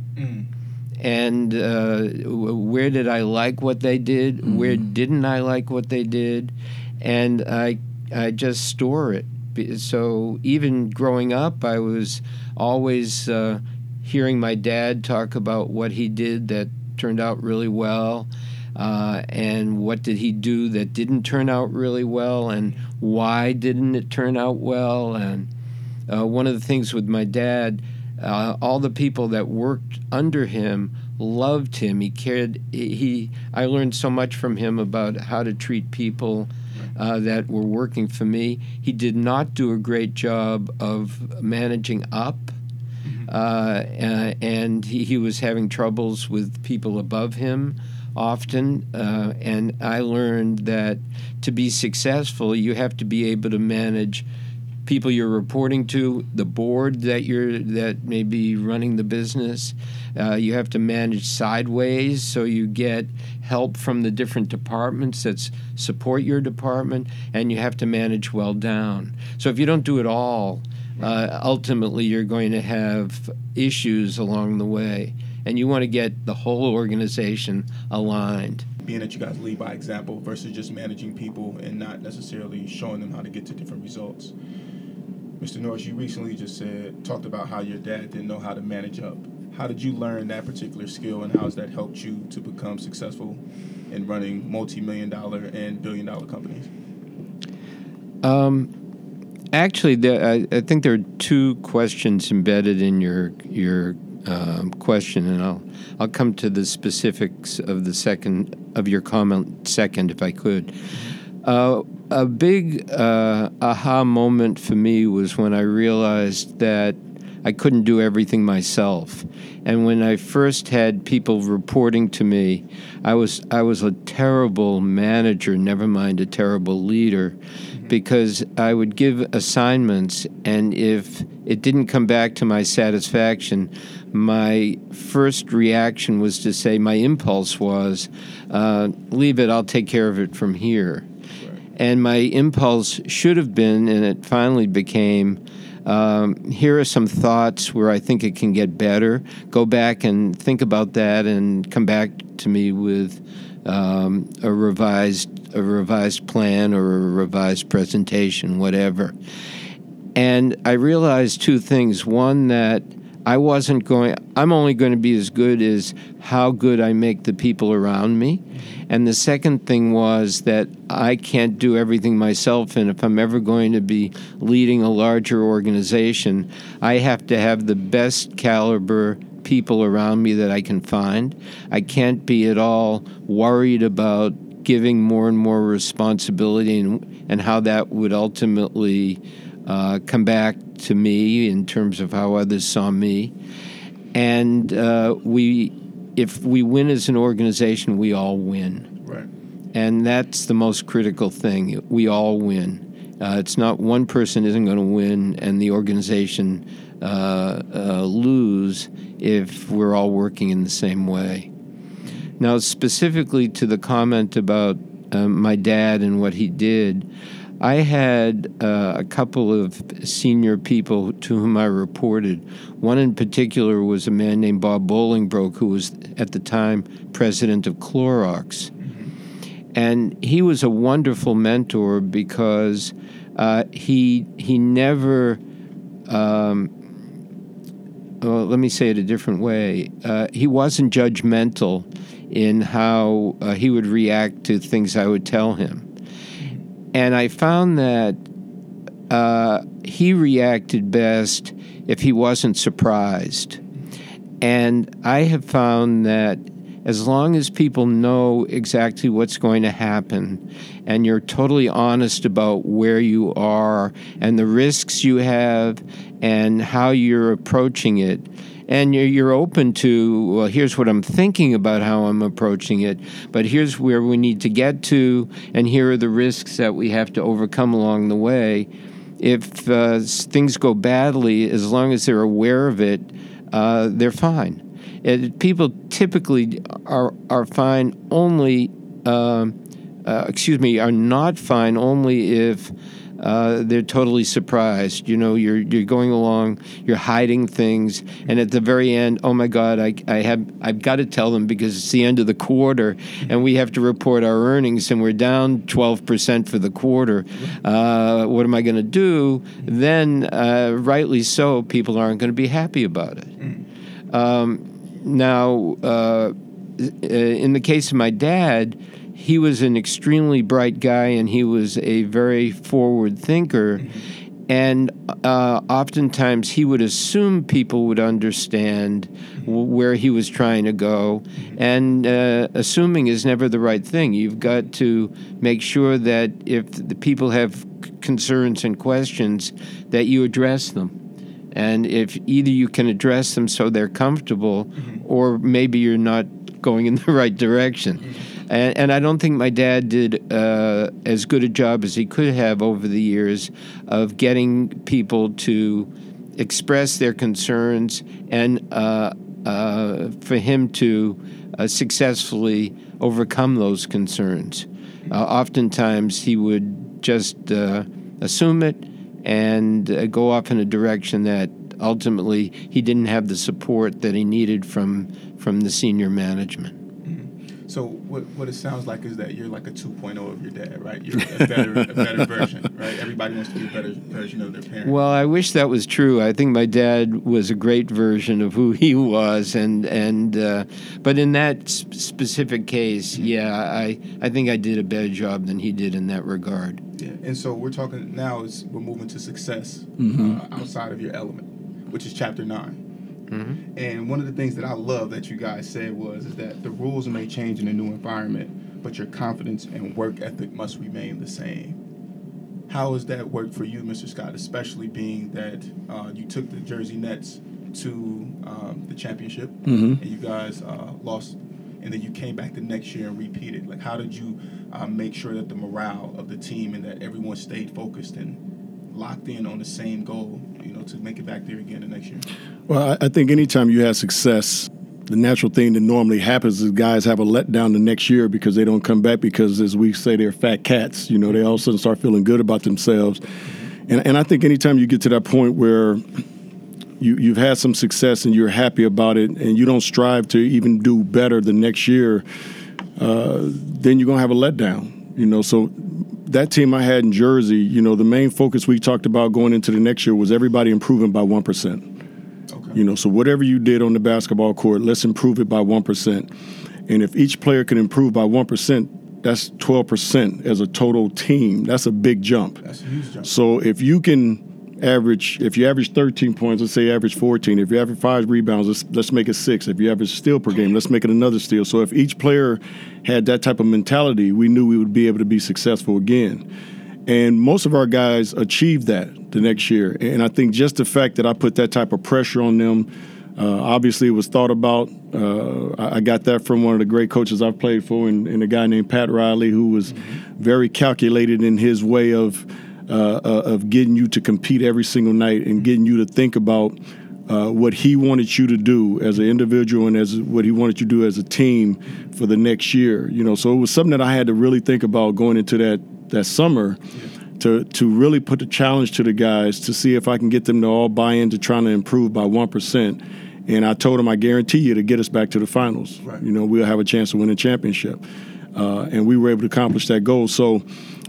Speaker 3: and uh, where did I like what they did? Where didn't I like what they did? And I I just store it. So even growing up, I was always uh, hearing my dad talk about what he did that turned out really well. Uh, and what did he do that didn't turn out really well, and why didn't it turn out well? And uh, one of the things with my dad, uh, all the people that worked under him loved him. He cared. He. I learned so much from him about how to treat people uh, that were working for me. He did not do a great job of managing up. Uh, uh, and he, he was having troubles with people above him often. Uh, and I learned that to be successful, you have to be able to manage people you're reporting to, the board that you're that may be running the business. Uh, you have to manage sideways, so you get help from the different departments that support your department, and you have to manage well down. So if you don't do it all, uh, ultimately you're going to have issues along the way, and you want to get the whole organization aligned.
Speaker 1: Being that you guys lead by example versus just managing people and not necessarily showing them how to get to different results. Mr. Norris, you recently just said talked about how your dad didn't know how to manage up. How did you learn that particular skill, and how has that helped you to become successful in running multi-million dollar and billion-dollar companies?
Speaker 3: Um, actually, there, I, I think there are two questions embedded in your your um, question, and I'll I'll come to the specifics of the second of your comment second, if I could. Uh, a big uh, aha moment for me was when I realized that I couldn't do everything myself. And when I first had people reporting to me, I was I was a terrible manager, never mind a terrible leader, because I would give assignments and if it didn't come back to my satisfaction, my first reaction was to say my impulse was, uh, leave it, I'll take care of it from here. And my impulse should have been, and it finally became, um, here are some thoughts where I think it can get better. Go back and think about that, and come back to me with um, a revised a revised plan or a revised presentation, whatever. And I realized two things. One, that I wasn't going, I'm only going to be as good as how good I make the people around me. And the second thing was that I can't do everything myself. And if I'm ever going to be leading a larger organization, I have to have the best caliber people around me that I can find. I can't be at all worried about giving more and more responsibility and, and how that would ultimately uh, come back to me in terms of how others saw me. And uh, we, if we win as an organization, we all win.
Speaker 1: Right.
Speaker 3: And that's the most critical thing. We all win. Uh, it's not one person isn't going to win and the organization uh, uh, lose if we're all working in the same way. Now, specifically to the comment about um, my dad and what he did, I had uh, a couple of senior people to whom I reported. One in particular was a man named Bob Bolingbroke, who was at the time president of Clorox. And he was a wonderful mentor because uh, he he never. Um, well, let me say it a different way. Uh, he wasn't judgmental in how uh, he would react to things I would tell him. And I found that uh, he reacted best if he wasn't surprised. And I have found that as long as people know exactly what's going to happen and you're totally honest about where you are and the risks you have and how you're approaching it, and you're, open to, well, here's what I'm thinking about how I'm approaching it, but here's where we need to get to, and here are the risks that we have to overcome along the way. if uh, things go badly, as long as they're aware of it, uh, they're fine. It, people typically are are fine only. Um, uh, excuse me, are not fine only if uh, they're totally surprised. You know, you're you're going along, you're hiding things, and at the very end, oh my God, I, I have I've got to tell them because it's the end of the quarter, and we have to report our earnings, and we're down twelve percent for the quarter. Uh, what am I going to do? Then, uh, rightly so, people aren't going to be happy about it. Um, now, uh, in the case of my dad, he was an extremely bright guy and he was a very forward thinker. And uh, oftentimes he would assume people would understand w- where he was trying to go. And uh, assuming is never the right thing. You've got to make sure that if the people have concerns and questions, that you address them. And if either you can address them so they're comfortable, or maybe you're not going in the right direction. And, and I don't think my dad did uh, as good a job as he could have over the years of getting people to express their concerns and uh, uh, for him to uh, successfully overcome those concerns. Uh, oftentimes, he would just uh, assume it and go off in a direction that ultimately he didn't have the support that he needed from from the senior management.
Speaker 1: So what what it sounds like is that you're like a 2.0 of your dad, right? You're a better a better version, right? Everybody wants to be a better version of their parent.
Speaker 3: Well, I wish that was true. I think my dad was a great version of who he was, and and uh, but in that s- specific case, yeah, I I think I did a better job than he did in that regard.
Speaker 1: Yeah, and so we're talking now is we're moving to success
Speaker 2: Mm-hmm.
Speaker 1: uh, outside of your element, which is chapter 9
Speaker 3: Mm-hmm.
Speaker 1: And one of the things that I love that you guys said was is that the rules may change in a new environment, but your confidence and work ethic must remain the same. How has that worked for you, Mr. Scott, especially being that uh, you took the Jersey Nets to um, the championship
Speaker 2: Mhm.
Speaker 1: and you guys uh, lost, and then you came back the next year and repeated? Like, how did you uh, make sure that the morale of the team and that everyone stayed focused and locked in on the same goal, to make it back there again the next year?
Speaker 2: Well, I, think anytime you have success, the natural thing that normally happens is guys have a letdown the next year because they don't come back because, as we say, they're fat cats. You know, they all of a sudden start feeling good about themselves. And, and I think anytime you get to that point where you, you've had some success and you're happy about it and you don't strive to even do better the next year, uh, then you're going to have a letdown. You know, so that team I had in Jersey, you know, the main focus we talked about going into the next year was everybody improving by 1%.
Speaker 1: Okay.
Speaker 2: You know, so whatever you did on the basketball court, let's improve it by 1%. And if each player can improve by 1%, that's 12% as a total team. That's a big jump.
Speaker 1: That's a huge jump.
Speaker 2: So if you can average, if you average 13 points, let's say average 14. If you average five rebounds, let's, let's make it six. If you average steal per game, let's make it another steal. So if each player had that type of mentality, we knew we would be able to be successful again. And most of our guys achieved that the next year. And I think just the fact that I put that type of pressure on them, uh, obviously it was thought about. Uh, I got that from one of the great coaches I've played for, and, and a guy named Pat Riley, who was very calculated in his way of uh, uh, of getting you to compete every single night and getting you to think about uh, what he wanted you to do as an individual and as what he wanted you to do as a team for the next year. You know, so it was something that I had to really think about going into that that summer. To, to really put the challenge to the guys to see if I can get them to all buy into trying to improve by one percent, and I told them I guarantee you to get us back to the finals.
Speaker 1: Right.
Speaker 2: You know we'll have a chance to win a championship, uh, and we were able to accomplish that goal. So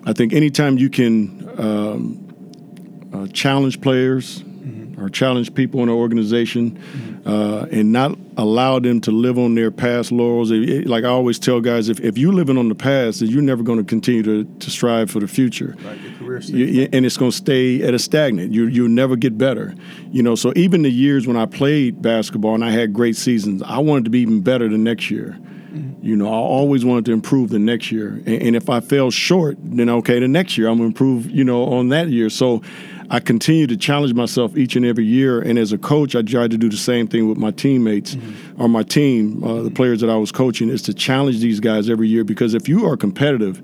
Speaker 2: I think anytime you can um, uh, challenge players or challenge people in an organization uh, and not allow them to live on their past laurels. It- it- like I always tell guys, if, if you're living on the past, then you're never going to continue to, to strive for the future.
Speaker 1: Right, your career
Speaker 2: You- you- and it's going to stay at a stagnant. You you'll never get better. You know, so even the years when I played basketball and I had great seasons, I wanted to be even better the next year. You know, I always wanted to improve the next year. And, and if I fell short, then okay, the next year I'm going to improve, you know, on that year. So I continue to challenge myself each and every year. And as a coach, I tried to do the same thing with my teammates or my team, uh, the players that I was coaching, is to challenge these guys every year because if you are competitive,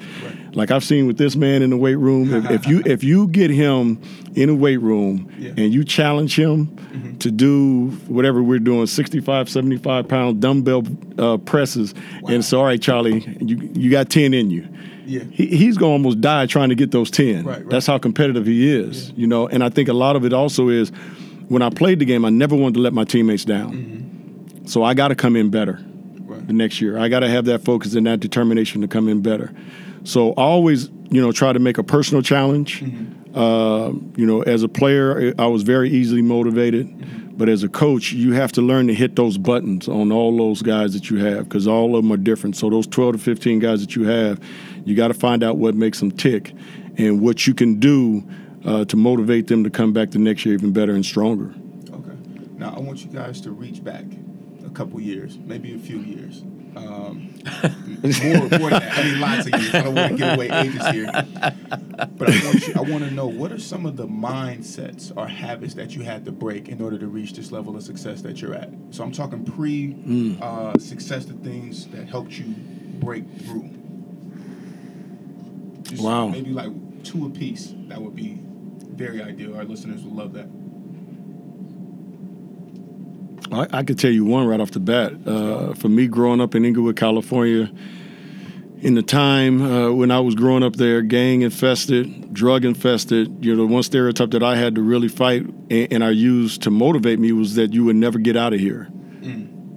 Speaker 2: Like I've seen with this man in the weight room, if, if you if you get him in a weight room
Speaker 1: Yeah.
Speaker 2: and you challenge him to do whatever we're doing, 65, 75 pound dumbbell uh, presses, and it's all right, Charlie, you you got 10 in you.
Speaker 1: Yeah.
Speaker 2: He, he's gonna almost die trying to get those 10.
Speaker 1: Right, right.
Speaker 2: That's how competitive he is, you know. And I think a lot of it also is when I played the game, I never wanted to let my teammates down. So I got to come in better
Speaker 1: Right.
Speaker 2: the next year. I got to have that focus and that determination to come in better. So I always, you know, try to make a personal challenge. Uh, you know, as a player, I was very easily motivated. But as a coach, you have to learn to hit those buttons on all those guys that you have because all of them are different. So those 12 to 15 guys that you have, you got to find out what makes them tick and what you can do uh, to motivate them to come back the next year even better and stronger.
Speaker 1: Okay. Now I want you guys to reach back a couple years, maybe a few years. Um, more, more than that. I mean, lots of years. I don't want to give away ages here, but I want you. I want to know what are some of the mindsets or habits that you had to break in order to reach this level of success that you're at. So I'm talking pre uh, success, the things that helped you break through. Just
Speaker 2: Wow.
Speaker 1: Maybe like two apiece. That would be very ideal. Our listeners would love that.
Speaker 2: I, I could tell you one right off the bat. Uh, for me, growing up in Inglewood, California, in the time uh, when I was growing up there, gang infested, drug infested, you know, the one stereotype that I had to really fight and, and I used to motivate me was that you would never get out of here.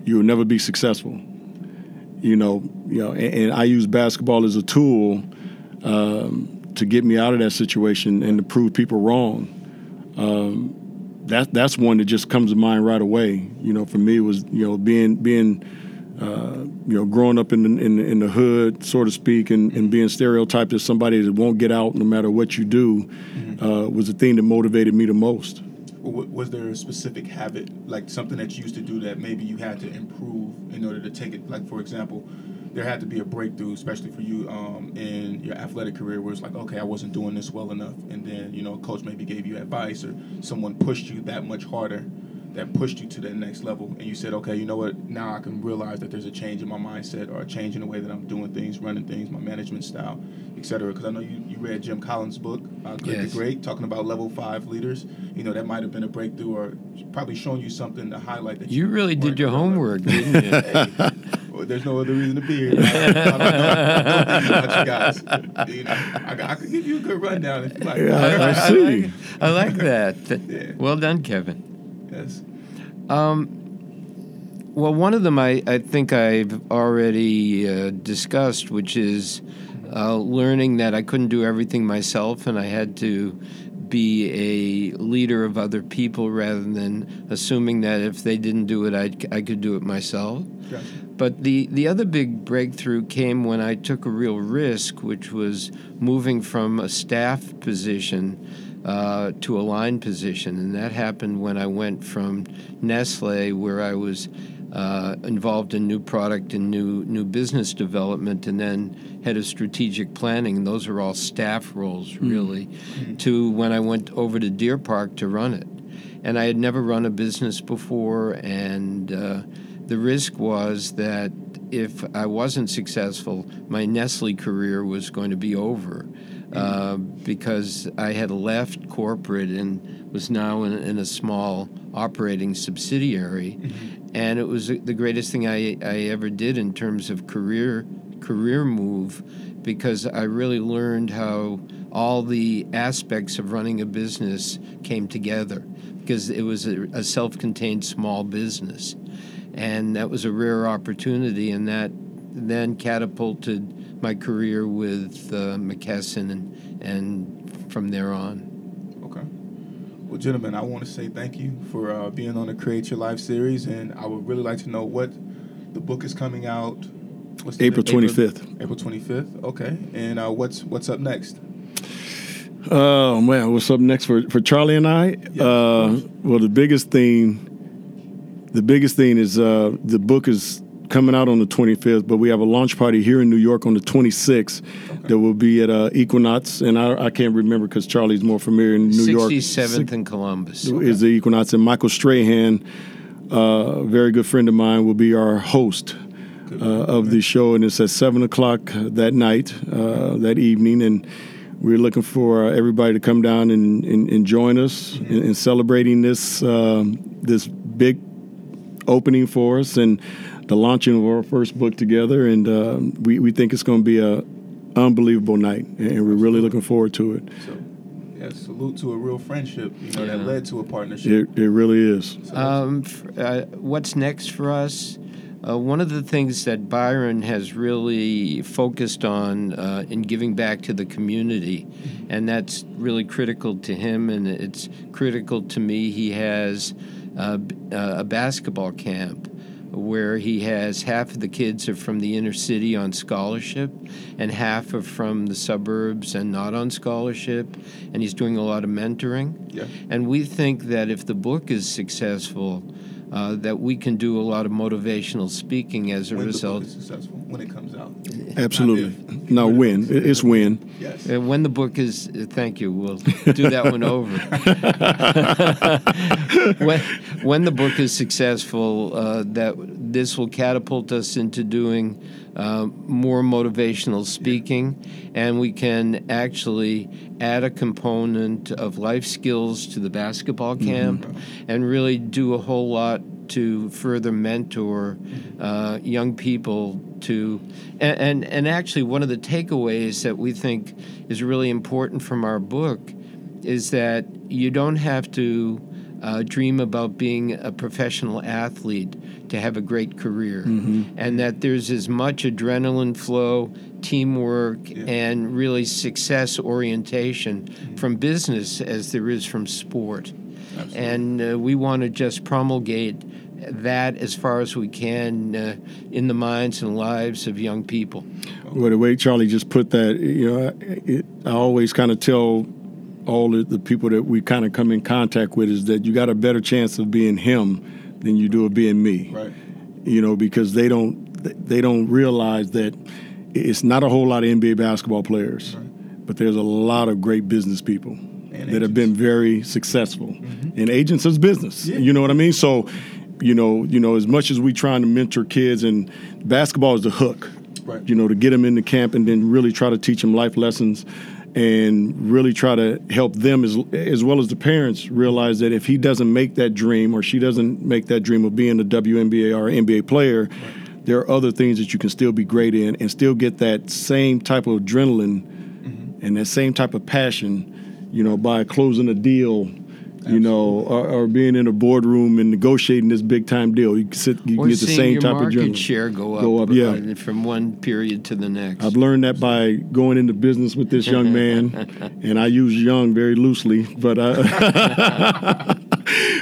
Speaker 2: You would never be successful. You know, you know, and, and I use basketball as a tool um, to get me out of that situation and to prove people wrong that that's one that just comes to mind right away. You know, for me it was you know being being uh, you know growing up in the, in the, in the hood, so to speak, and, and being stereotyped as somebody that won't get out no matter what you do uh, was the thing that motivated me the most.
Speaker 1: Was there a specific habit, like something that you used to do that maybe you had to improve in order to take it? Like, for example, there had to be a breakthrough, especially for you um, in your athletic career, where it's like, okay, I wasn't doing this well enough, and then you know, a coach maybe gave you advice or someone pushed you that much harder, that pushed you to the next level, and you said, okay, you know what? Now I can realize that there's a change in my mindset or a change in the way that I'm doing things, running things, my management style, etc. Because I know you, you read Jim Collins' book, uh, Good
Speaker 3: Yes.
Speaker 1: to Great, talking about level five leaders. You know, that might have been a breakthrough or probably showing you something to highlight that
Speaker 3: You really did your homework, didn't you?
Speaker 1: Hey, well, there's no other reason to be here. I, I, don't know thinking about you guys. You know, I, I could give you a good rundown if you like.
Speaker 2: I, I
Speaker 3: I
Speaker 2: see.
Speaker 3: like, I like that.
Speaker 1: Yeah.
Speaker 3: Well done, Kevin.
Speaker 1: Yes.
Speaker 3: Well, one of them I, I think I've already uh, discussed, which is uh, learning that I couldn't do everything myself and I had to be a leader of other people rather than assuming that if they didn't do it, I'd, I could do it myself.
Speaker 1: Gotcha.
Speaker 3: But the, the other big breakthrough came when I took a real risk, which was moving from a staff position uh, to a line position. And that happened when I went from Nestle, where I was uh, involved in new product and new, new business development, and then head of strategic planning. And those are all staff roles, really, to when I went over to Deer Park to run it. And I had never run a business before, and uh, the risk was that if I wasn't successful, my Nestle career was going to be over uh, because I had left corporate and was now in, in a small operating subsidiary. And it was the greatest thing I, I ever did in terms of career career move because I really learned how all the aspects of running a business came together because it was a, a self-contained small business and that was a rare opportunity and that then catapulted my career with uh, McKesson and, and from there on.
Speaker 1: Okay. Well, gentlemen, I want to say thank you for uh, being on the Create Your Life series, and I would really like to know what the book is coming out. What's the
Speaker 2: April 25th.
Speaker 1: April 25th. Okay. And uh, what's what's up next?
Speaker 2: Oh man, what's up next for, for Charlie and I? Uh, well, the biggest thing, the biggest thing is uh, the book is coming out on the 25th, but we have a launch party here in New York on the 26th that will be at uh, Equinox, and I, I can't remember because Charlie's more familiar in New York.
Speaker 3: 67th in Columbus.
Speaker 2: is the Equinox, and Michael Strahan, uh, a very good friend of mine, will be our host. uh, of the show, and it's at seven o'clock that night, uh, that evening, and we're looking for uh, everybody to come down and, and, and join us in, in celebrating this um this big opening for us and the launching of our first book together. And um we, we think it's going to be a unbelievable night, and we're really looking forward to it.
Speaker 1: So, yeah, salute to a real friendship, you know, that led to a partnership.
Speaker 2: It, it really is.
Speaker 3: Um, f- uh, what's next for us? Uh, one of the things that Byron has really focused on uh, in giving back to the community, and that's really critical to him, and it's critical to me. He has uh, uh, a basketball camp where he has half of the kids are from the inner city on scholarship, and half are from the suburbs and not on scholarship, and he's doing a lot of mentoring.
Speaker 1: Yeah.
Speaker 3: And we think that if the book is successful, uh, that we can do a lot of motivational speaking as a
Speaker 1: when
Speaker 3: result.
Speaker 1: the book is successful, when it comes out.
Speaker 2: Absolutely.
Speaker 1: Not if.
Speaker 2: No, win. It- It's when.
Speaker 1: Yes.
Speaker 3: Uh, when the book is, uh, thank you, we'll do that one over. when, when the book is successful, uh, that this will catapult us into doing uh, more motivational speaking, and we can actually add a component of life skills to the basketball camp, and really do a whole lot to further mentor uh, young people to and, and and actually one of the takeaways that we think is really important from our book is that you don't have to uh, dream about being a professional athlete to have a great career, and that there's as much adrenaline flow, teamwork, and really success orientation from business as there is from sport. And uh, we want to just promulgate that as far as we can uh, in the minds and lives of young people.
Speaker 2: Well, the way Charlie just put that, you know, it, I always kind of tell all the, the people that we kind of come in contact with is that you got a better chance of being him than you do of being me.
Speaker 1: Right.
Speaker 2: You know, because they don't they don't realize that it's not a whole lot of NBA basketball players, but there's a lot of great business people that have been very successful. Mm-hmm. And agents is business. You know what I mean? So, you know, you know, as much as we trying to mentor kids and basketball is the hook
Speaker 1: Right.
Speaker 2: you know, to get them into camp and then really try to teach them life lessons and really try to help them as as well as the parents realize that if he doesn't make that dream or she doesn't make that dream of being a WNBA or NBA player, there are other things that you can still be great in and still get that same type of adrenaline mm-hmm. and that same type of passion, you know, by closing a deal. You know, or, or being in a boardroom and negotiating this big time deal, you can sit, you can get the same type of adrenaline.
Speaker 3: share go up,
Speaker 2: Go up, yeah.
Speaker 3: uh, from one period to the next.
Speaker 2: I've learned that by going into business with this young man, and I use young very loosely, but I,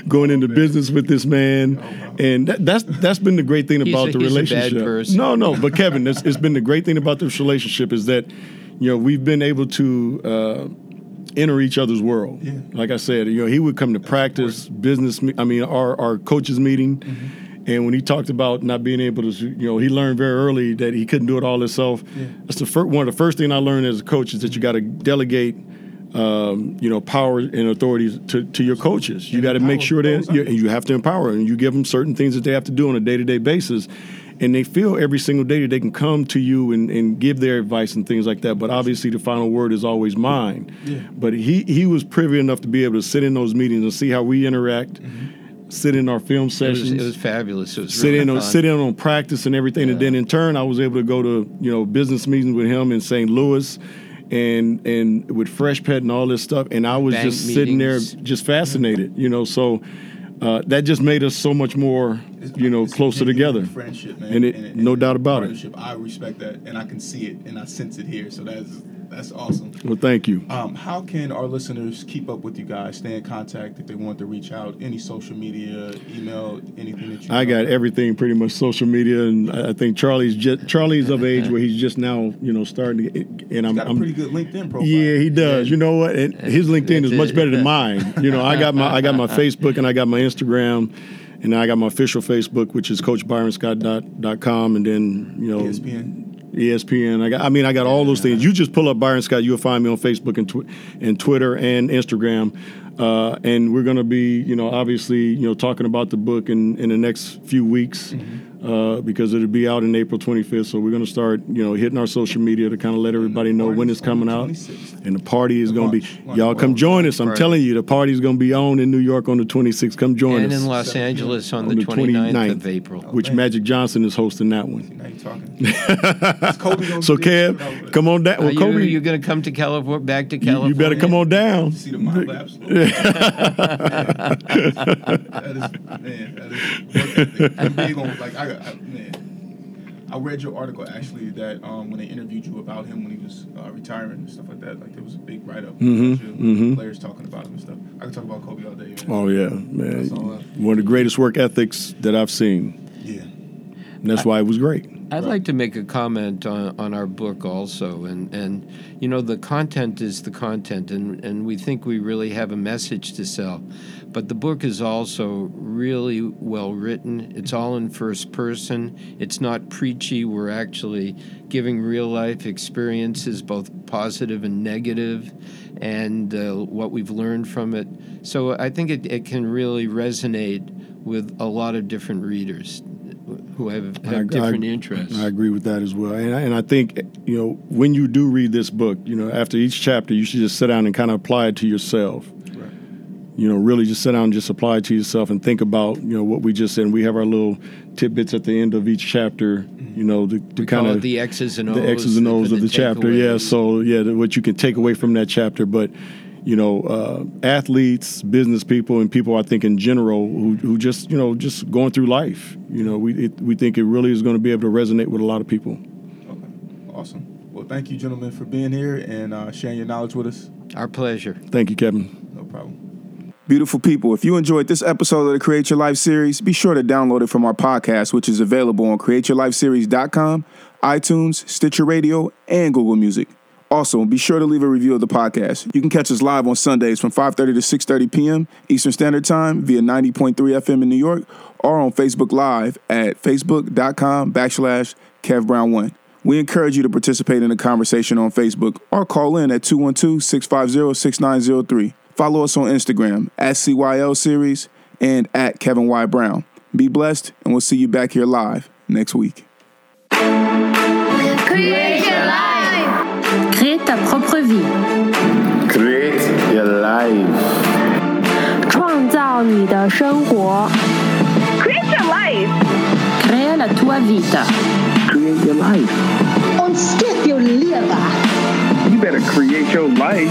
Speaker 2: going into business with this man, and that, that's that's been the great thing about
Speaker 3: a-
Speaker 2: the
Speaker 3: he's a bad
Speaker 2: relationship. No, no, but Kevin, it's, it's been the great thing about this relationship is that you know we've been able to. Uh, enter each other's world.
Speaker 1: Yeah.
Speaker 2: Like I said, you know, he would come to practice, business. I mean, our our coaches meeting, and when he talked about not being able to, you know, he learned very early that he couldn't do it all himself. That's the first one of the first thing I learned as a coach is that you got to delegate. Um, you know, power and authorities to, to your coaches. You got to make sure that you, you have to empower and you give them certain things that they have to do on a day to day basis. And they feel every single day that they can come to you and, and give their advice and things like that. But obviously, the final word is always mine. Yeah. But he, he was privy enough to be able to sit in those meetings and see how we interact, mm-hmm. sit in our film
Speaker 3: it,
Speaker 2: sessions
Speaker 3: was, it was fabulous. It was
Speaker 2: sit
Speaker 3: really
Speaker 2: in on
Speaker 3: fun.
Speaker 2: sit in on practice and everything, and then in turn, I was able to go to you know business meetings with him in St. Louis, and and with Freshpet and all this stuff, and I was
Speaker 3: Bank
Speaker 2: just sitting there, just fascinated, you know. So uh, that just made us so much more, you know, closer together.
Speaker 1: Friendship, man.
Speaker 2: And it- no doubt about it.
Speaker 1: I respect that, and I can see it, and I sense it here. So that's that's awesome.
Speaker 2: Well, thank you.
Speaker 1: Um, how can our listeners keep up with you guys, stay in contact if they want to reach out? Any social media, email, anything that you?
Speaker 2: I got everything pretty much social media, and I I think Charlie's just Charlie's of age where he's just now, you know, starting to. Get, and I'm,
Speaker 1: Got a
Speaker 2: I'm
Speaker 1: pretty good LinkedIn profile.
Speaker 2: Yeah, he does. You know what? And his LinkedIn is much better than mine. You know, I got my I got my Facebook and I got my Instagram, and I got my official Facebook, which is CoachByronScott.com, and then you know
Speaker 1: ESPN.
Speaker 2: ESPN. I got. I mean, I got all those things. You just pull up Byron Scott, you'll find me on Facebook and tw- and Twitter and Instagram. Uh, and we're going to be, you know, obviously, you know, talking about the book in, in the next few weeks uh, because it'll be out in April 25th. So we're going to start, you know, hitting our social media to kind of let everybody know when it's coming out. And the party is going to be,
Speaker 1: Launch.
Speaker 2: y'all come join us. I'm
Speaker 3: Right.
Speaker 2: telling you, the party's going to be on in New York on the 26th. Come join
Speaker 3: and
Speaker 2: us.
Speaker 3: in Los Angeles on,
Speaker 2: On
Speaker 3: the
Speaker 2: the
Speaker 3: 29th,
Speaker 2: 29th.
Speaker 3: of April.
Speaker 2: which
Speaker 1: man.
Speaker 2: Magic Johnson is hosting that one.
Speaker 1: Now you're talking. Kobe
Speaker 2: So,
Speaker 1: be?
Speaker 2: Kev, come on down.
Speaker 3: Are
Speaker 2: Well,
Speaker 3: you,
Speaker 2: Kobe,
Speaker 3: you're going to come to California, back to
Speaker 2: you,
Speaker 3: California?
Speaker 2: you better come on down.
Speaker 1: See the mind labs. that is man. That is work ethic. I'm big on like I, I man. I read your article actually that um, when they interviewed you about him when he was uh, retiring and stuff like that. Like there was a big write up.
Speaker 2: Mm-hmm. Mm-hmm.
Speaker 1: Players talking about him and stuff. I could talk about Kobe all day. Man.
Speaker 2: Oh yeah,
Speaker 1: That's all
Speaker 2: man.
Speaker 1: I-
Speaker 2: One of the greatest work ethics that I've seen,
Speaker 1: Yeah.
Speaker 2: and that's why it was great.
Speaker 3: I'd like to make a comment on, on our book also, and, and you know the content is the content, and, and we think we really have a message to sell, but the book is also really well written. It's all in first person. It's not preachy. We're actually giving real life experiences, both positive and negative, and uh, what we've learned from it. So I think it, it can really resonate with a lot of different readers who have,
Speaker 2: I-
Speaker 3: have different
Speaker 2: I-
Speaker 3: interests.
Speaker 2: I agree with that as well, and I, and I think you know when you do read this book, you know after each chapter, you should just sit down and kind of apply it to yourself.
Speaker 1: Right.
Speaker 2: You know, really just sit down and just apply it to yourself and think about you know what we just said. And we have our little tidbits at the end of each chapter. You know, to, to kind of
Speaker 3: the X's and O's.
Speaker 2: the X's and O's of the chapter. Yeah, so yeah, the- what you can take away from that chapter, but you know, uh, athletes, business people, and people I think in general who, who just you know just going through life. You know, we it, we think it really is going to be able to resonate with a lot of people.
Speaker 1: Okay. Awesome. Well, thank you, gentlemen, for being here and uh, sharing your knowledge with us.
Speaker 3: Our pleasure.
Speaker 2: Thank you, Kevin.
Speaker 1: No problem. Beautiful people, if you enjoyed this episode of the Create Your Life series, be sure to download it from our podcast, which is available on createyourlifeseries.com, iTunes, Stitcher Radio, and Google Music. Also, be sure to leave a review of the podcast. You can catch us live on Sundays from 5:30 to 6:30 p.m. Eastern Standard Time via 90.3 FM in New York or on Facebook Live at facebook.com backslash kevbrown1. We encourage you to participate in the conversation on Facebook or call in at 212-650-6903. Follow us on Instagram at CYL Series and at Kevin Y. Brown. Be blessed, and we'll see you back here live next week.
Speaker 4: Create your life.
Speaker 5: Crée ta propre vie，
Speaker 6: Create your life.
Speaker 5: 创造你的生活
Speaker 4: Create your life.
Speaker 5: Crea la tua vita.
Speaker 6: Create your life.
Speaker 7: Ontsteek jou lewe.
Speaker 6: You better create your life.